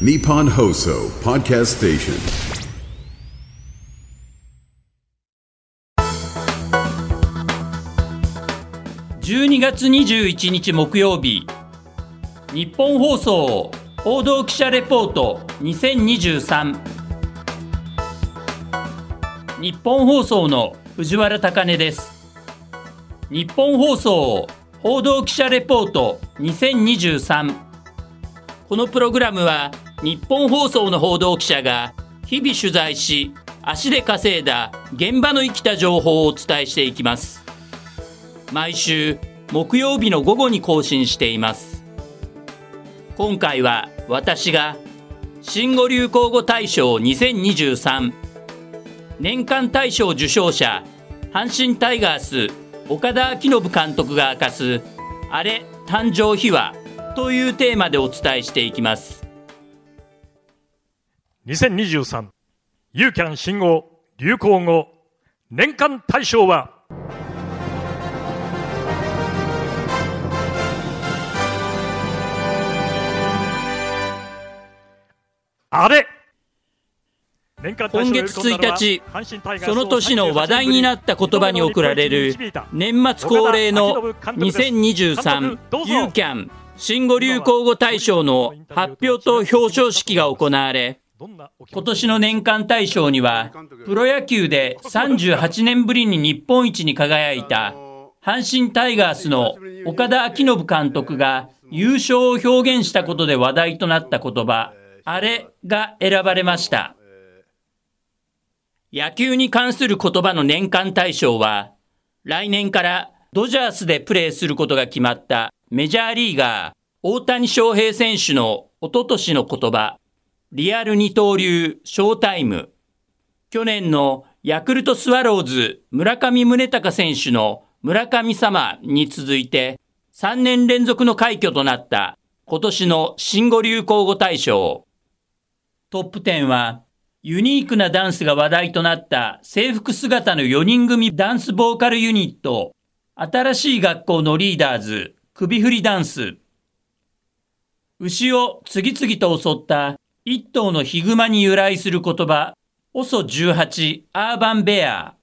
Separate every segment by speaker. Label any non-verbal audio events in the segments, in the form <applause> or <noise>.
Speaker 1: Nippon Hoso Podcast Station.
Speaker 2: 12月21日木曜日。日本放送報道記者レポート2023日本放送の藤原貴根です。日本放送報道記者レポート2023このプログラムは日本放送の報道記者が日々取材し足で稼いだ現場の生きた情報をお伝えしていきます。毎週木曜日の午後に更新しています。今回は私が新語・流行語大賞2023年間大賞受賞者阪神タイガース岡田彰信監督が明かすあれ誕生秘話というテーマでお伝えしていきます。
Speaker 3: 2023ユーキャン新語・流行語年間大賞はあれ。
Speaker 2: 今月1日、その年の話題になった言葉に贈られる年末恒例の2023ユーキャン新語・流行語大賞の発表と表彰式が行われ、今年の年間大賞には、プロ野球で38年ぶりに日本一に輝いた阪神タイガースの岡田彰信監督が優勝を表現したことで話題となった言葉、あれが選ばれました。野球に関する言葉の年間大賞は、来年からドジャースでプレーすることが決まったメジャーリーガー、大谷翔平選手の一昨年の言葉、リアル二刀流、ショータイム。去年のヤクルトスワローズ、村上宗隆選手の村上様に続いて、3年連続の快挙となった今年の新語・流行語大賞。トップ10は、ユニークなダンスが話題となった制服姿の4人組ダンスボーカルユニット、新しい学校のリーダーズ、首振りダンス。牛を次々と襲った一頭のヒグマに由来する言葉、OSO18 アーバンベア。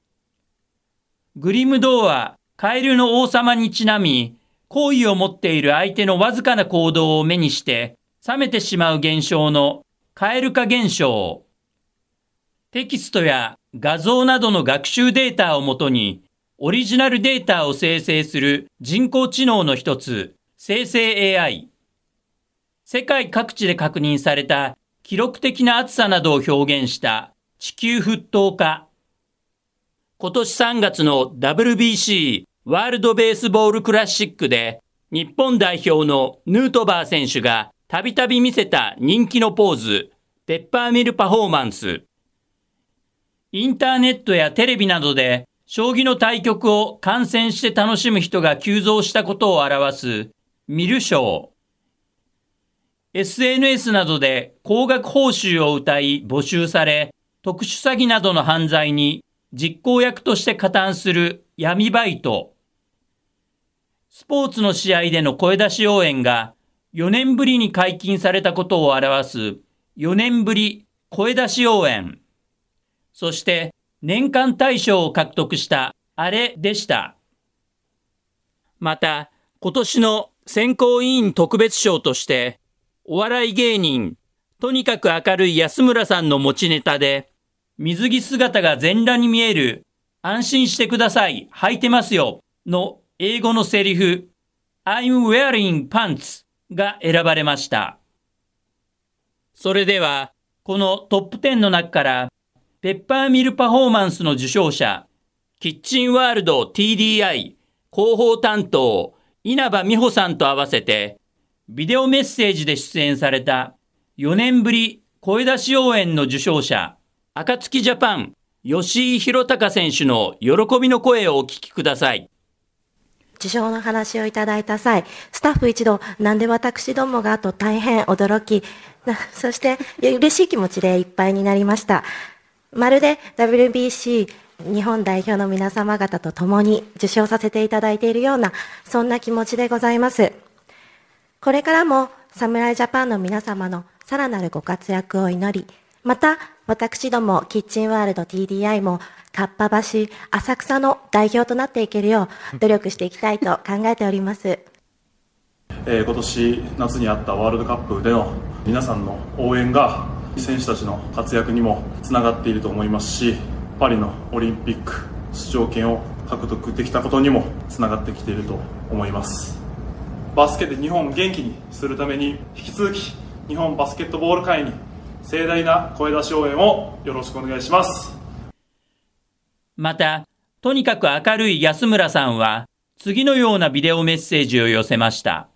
Speaker 2: グリムドア、カエルの王様にちなみ、好意を持っている相手のわずかな行動を目にして、冷めてしまう現象のカエル化現象。テキストや画像などの学習データをもとに、オリジナルデータを生成する人工知能の一つ、生成 AI。世界各地で確認された記録的な暑さなどを表現した地球沸騰化。今年3月の WBC ワールドベースボールクラシックで日本代表のヌートバー選手がたびたび見せた人気のポーズ、ペッパーミルパフォーマンス。インターネットやテレビなどで将棋の対局を観戦して楽しむ人が急増したことを表すミル賞。SNS などで高額報酬を謳い募集され、特殊詐欺などの犯罪に実行役として加担する闇バイト。スポーツの試合での声出し応援が4年ぶりに解禁されたことを表す4年ぶり声出し応援。そして年間大賞を獲得したあれでした。また、今年の選考委員特別賞として、お笑い芸人、とにかく明るい安村さんの持ちネタで、水着姿が全裸に見える、安心してください、履いてますよ、の英語のセリフ、I'm wearing pants が選ばれました。それでは、このトップ10の中から、ペッパーミルパフォーマンスの受賞者、キッチンワールド TDI 広報担当、稲葉美穂さんと合わせて、ビデオメッセージで出演された4年ぶり声出し応援の受賞者、暁ジャパン、吉井宏隆選手の喜びの声をお聞きください。
Speaker 4: 受賞の話をいただいた際、スタッフ一同、なんで私どもがと大変驚き、そして嬉しい気持ちでいっぱいになりました。まるで WBC 日本代表の皆様方と共に受賞させていただいているような、そんな気持ちでございます。これからも侍ジャパンの皆様のさらなるご活躍を祈り、また、私ども、キッチンワールド TDI も、かっぱ橋、浅草の代表となっていけるよう、努力していきたいと考えております。
Speaker 5: えー今年夏にあったワールドカップでの皆さんの応援が選手たちの活躍にもつながっていると思いますしパリのオリンピック出場権を獲得できたことにもつながってきていると思います。バスケで日本を元気にするために引き続き日本バスケットボール界に盛大な声出し応援をよろしくお願いします。
Speaker 2: また、とにかく明るい安村さんは、次のようなビデオメッセージを寄せました。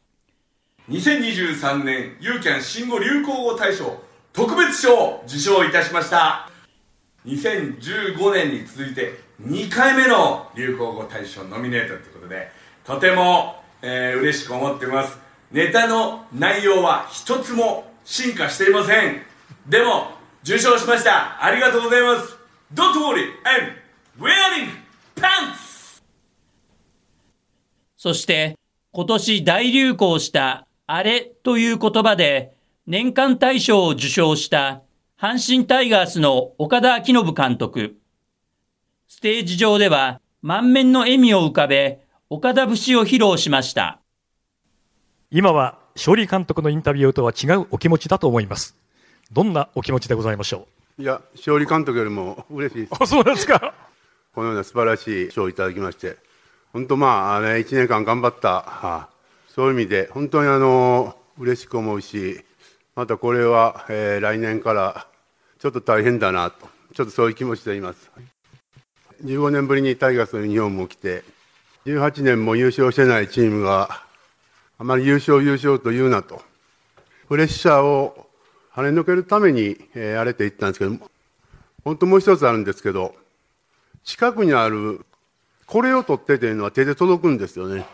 Speaker 6: 2023年ユーキャン新語・流行語大賞特別賞を受賞いたしました。2015年に続いて2回目の流行語大賞ノミネートということでとても、えー嬉しく思っています。ネタの内容は一つも進化していません。でも受賞しました。ありがとうございます。Don't worry I'm wearing pants!
Speaker 2: そして、今年大流行した、あれという言葉で、年間大賞を受賞した、阪神タイガースの岡田彰信監督。ステージ上では、満面の笑みを浮かべ、岡田節を披露しました。
Speaker 3: 今は勝利監督のインタビューとは違うお気持ちだと思います。どんなお気持ちでございましょ
Speaker 7: いや、勝利監督よりも嬉しいです
Speaker 3: う。。あ、そうですか？
Speaker 7: このような素晴らしい賞をいただきまして、本当まあ、あれ、1年間頑張った、はあそういう意味で、本当にあの、嬉しく思うし、またこれは、えー来年から、ちょっと大変だなと、ちょっとそういう気持ちでいます。15年ぶりにタイガースのユニフォームを着て、18年も優勝してないチームが、あまり優勝、優勝と言うなと、プレッシャーを跳ね抜けるために、えーあれって言ったんですけど、本当もう一つあるんですけど、近くにある、これを取ってというのは手で届くんですよね。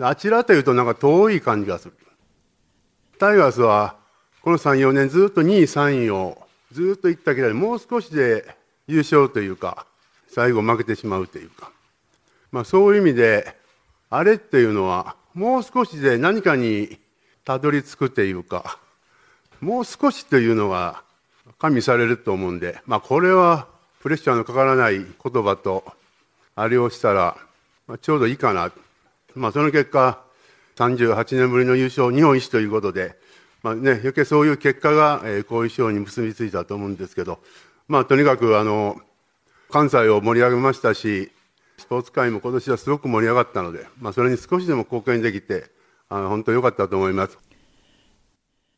Speaker 7: あちらというとなんか遠い感じがする。タイガースは、この3、4年ずっと2位、3位をずっと行ったけど、もう少しで優勝というか、最後負けてしまうというか。まあそういう意味で、あれっていうのは、もう少しで何かにたどり着くというか、もう少しというのが加味されると思うんで、まあ、これはプレッシャーのかからない言葉と、あれをしたら、ま、ちょうどいいかな。まあ、その結果、38年ぶりの優勝、日本一ということで、まあね、余計そういう結果が、えーこういう賞に結びついたと思うんですけど、まあ、とにかく、あの、関西を盛り上げましたし、スポーツ界も今年はすごく盛り上がったので、まあ、それに少しでも貢献できて、あの本当良かったと思います。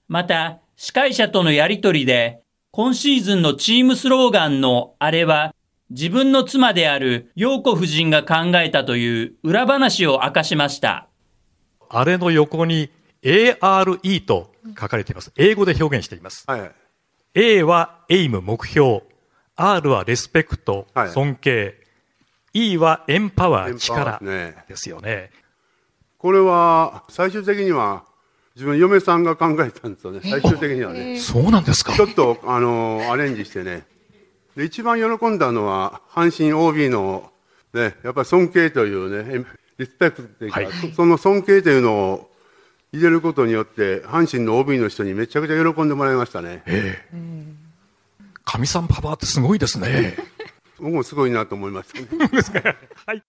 Speaker 2: また、司会者とのやりとりで、今シーズンのチームスローガンのあれは、自分の妻である陽子夫人が考えたという裏話を明かしました。
Speaker 3: あれの横に ARE と書かれています。英語で表現しています。
Speaker 7: はい。
Speaker 3: A はエイム目標。R はレスペクト
Speaker 7: はい、
Speaker 3: 尊敬。E はエンパワー、力ですよね。
Speaker 7: これは最終的には自分の嫁さんが考えたんですよね。最終的にはね。
Speaker 3: そうなんですか？
Speaker 7: ち。ょっと、あの、アレンジしてね。で、一番喜んだのは、阪神 OB の、ね、やっぱり尊敬というね、リスペクトというか、
Speaker 3: はい
Speaker 7: そその尊敬というのを入れることによって、阪神の OB の人にめちゃくちゃ喜んでもらいましたね。
Speaker 3: 神さんパワーってすごいですね。<laughs>
Speaker 7: 僕もすごいなと思いましたね。
Speaker 3: はい。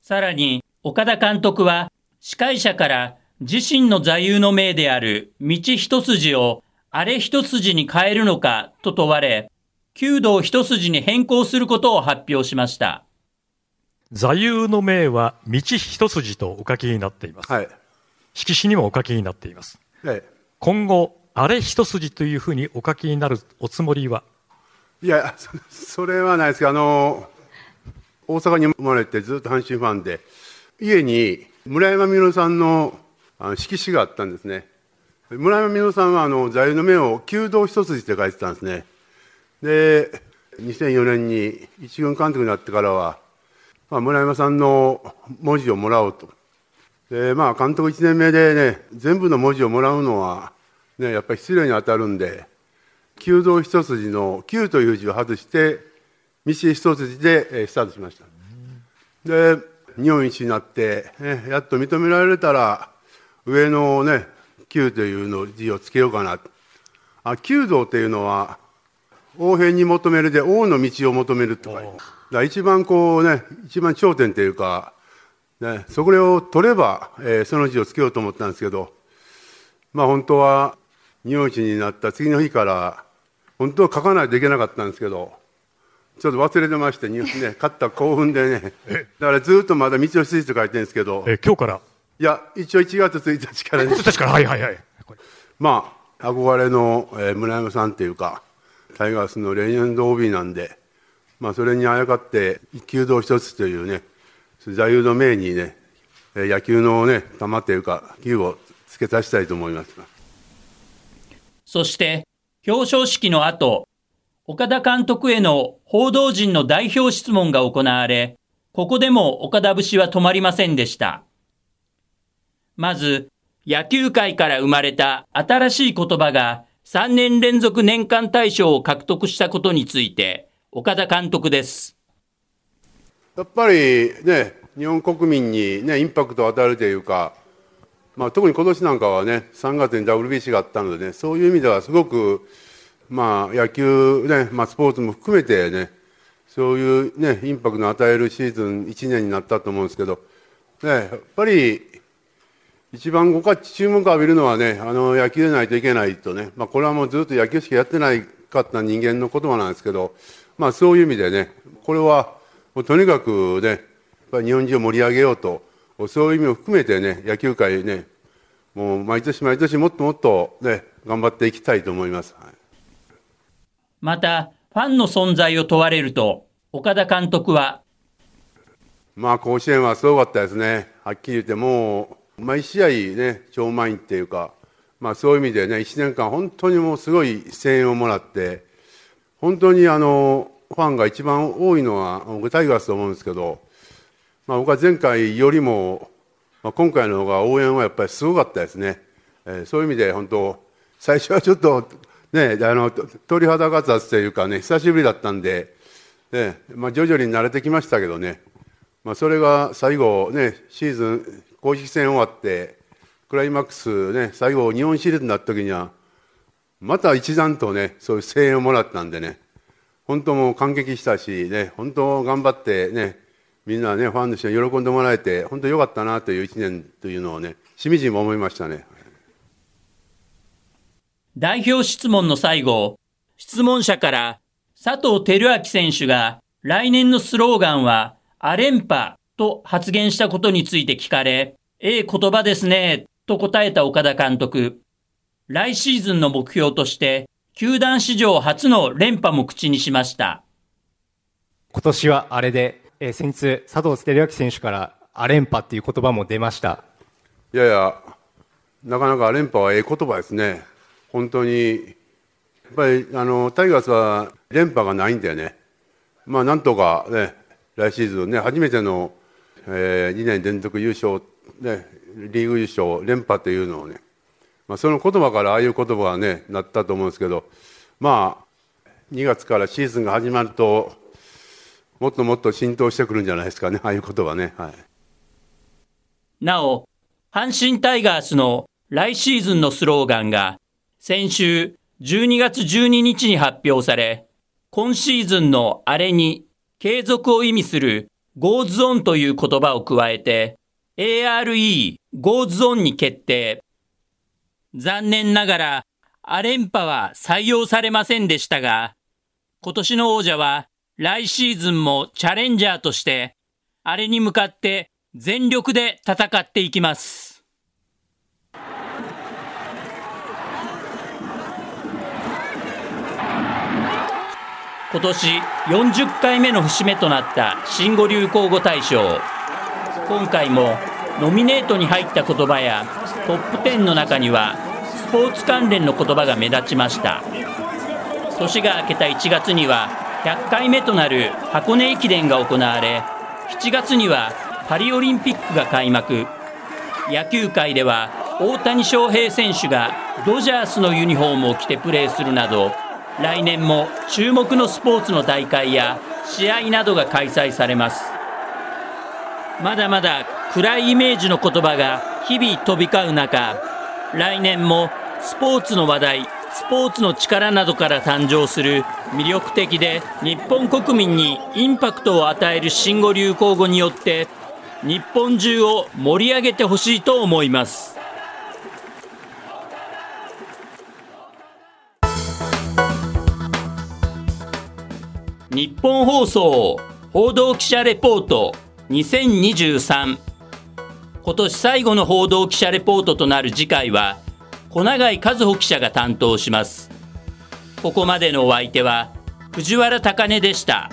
Speaker 2: さらに、岡田監督は、司会者から自身の座右の銘である道一筋をあれ一筋に変えるのかと問われ、弓道一筋に変更することを発表しました。
Speaker 3: 座右の銘は道一筋とお書きになっています。
Speaker 7: はい。
Speaker 3: 色紙にもお書きになっています。
Speaker 7: え
Speaker 3: 今後、あれ一筋というふうにお書きになるおつもりは、
Speaker 7: えいや、そそれはないですけど、あの、大阪に生まれてずっと阪神ファンで、家に村山実さんのあの色紙があったんですね。村山実さんはあの座右の銘を弓道一筋って書いてたんですね。で、2004年に一軍監督になってからは、まあ、村山さんの文字をもらおうと。で、まあ、監督1年目でね、全部の文字をもらうのは、ね、やっぱり失礼に当たるんで、弓道一筋の弓という字を外して、道一筋でえースタートしました。で、日本一になって、ね、やっと認められたら、上のね、弓というの字をつけようかな。あ、弓道というのは、王変に求めるで王の道を求めるとか。だ一番こうね、一番頂点というか、ね、それを取れば、えー、その字をつけようと思ったんですけど、まあ本当は日本一になった次の日から、本当は書かないといけなかったんですけど、ちょっと忘れてまして、<laughs> ね、勝った興奮でね、だからずっとまだ道をしいと書いてるんですけど、
Speaker 3: え今日から？
Speaker 7: いや、一応1月1日からね、<laughs>
Speaker 3: 1日から、はいはいはい。<laughs>
Speaker 7: まあ、憧れの、えー、村山さんっていうか、タイガースのレジェンド OB なんで、まあ、それにあやかって、弓道一つというね、座右の銘にね、野球のね、玉っていうか、球を付け足したいと思います。
Speaker 2: そして、表彰式の後、岡田監督への報道陣の代表質問が行われ、ここでも岡田節は止まりませんでした。まず、野球界から生まれた新しい言葉が3年連続年間大賞を獲得したことについて、岡田監督です。
Speaker 7: やっぱりね、日本国民にね、インパクトを与えるというか、まあ、特に今年なんかはね、3月に WBC があったのでね、そういう意味ではすごく、まあ、野球ね、まあ、スポーツも含めてね、そういうね、インパクトを与えるシーズン1年になったと思うんですけど、ね、やっぱり、一番ごか注目を浴びるのはね、あの野球でないといけないとね、まあ、これはもうずっと野球しかやってないかった人間の言葉なんですけど、まあ、そういう意味でね、これはもうとにかくね、やっぱり日本人を盛り上げようと、そういう意味を含めてね、野球界ね、もう毎年毎年もっともっとね、頑張っていきたいと思います。はい、
Speaker 2: また、ファンの存在を問われると、岡田監督は？
Speaker 7: まあ、甲子園はすごかったですね。はっきり言って、もう、毎試合ね、超満員っていうか、まあそういう意味でね、1年間本当にもうすごい声援をもらって、本当にあの、ファンが一番多いのは、僕タイガースと思うんですけど、まあ、僕は前回よりも、まあ、今回の方が応援はやっぱりすごかったですね、えー、そういう意味で本当最初はちょっとね <laughs> あの鳥肌が立つというかね久しぶりだったんで、ねまあ、徐々に慣れてきましたけどね、まあ、それが最後ねシーズン公式戦終わってクライマックスね最後日本シリーズになった時にはまた一段とねそういう声援をもらったんでね。本当も感激したしね本当頑張ってねみんなね、ファンの人に喜んでもらえて、本当良かったなという一年というのをね、しみじみ思いましたね。
Speaker 2: 代表質問の最後、質問者から佐藤輝明選手が来年のスローガンはアレンパと発言したことについて聞かれ、ええ言葉ですね、と答えた岡田監督。来シーズンの目標として、球団史上初の連覇も口にしました。
Speaker 8: 今年はあれでえー、先日、佐藤輝明選手からアレンパっていう言葉も出ました。
Speaker 7: いやいや、なかなかアレンパはええ言葉ですね、本当に、やっぱりあのタイガースは連覇がないんだよね、まあ、なんとか、ね、来シーズンね、初めての、えー、2年連続優勝、ね、リーグ優勝、連覇というのをね、まあ、その言葉からああいう言葉がね、なったと思うんですけど、まあ、2月からシーズンが始まると、もっともっと浸透してくるんじゃないですかね、ああいうことはね。はい、
Speaker 2: なお、阪神タイガースの来シーズンのスローガンが、先週12月12日に発表され、今シーズンのあれに継続を意味する Go Zone という言葉を加えて、ARE Go Zone に決定。残念ながら、アレンパは採用されませんでしたが、今年の王者は来シーズンもチャレンジャーとして、あれに向かって全力で戦っていきます。今年40回目の節目となった新語・流行語大賞。今回もノミネートに入った言葉やトップ10の中にはスポーツ関連の言葉が目立ちました。年が明けた1月には100回目となる箱根駅伝が行われ7月にはパリオリンピックが開幕野球界では大谷翔平選手がドジャースのユニフォームを着てプレーするなど来年も注目のスポーツの大会や試合などが開催されますまだまだ暗いイメージの言葉が日々飛び交う中来年もスポーツの話題スポーツの力などから誕生する魅力的で日本国民にインパクトを与える新語・流行語によって日本中を盛り上げてほしいと思います。日本放送報道記者レポート2023今年最後の報道記者レポートとなる次回は小永井和穂記者が担当しますここまでのお相手は藤原高根でした。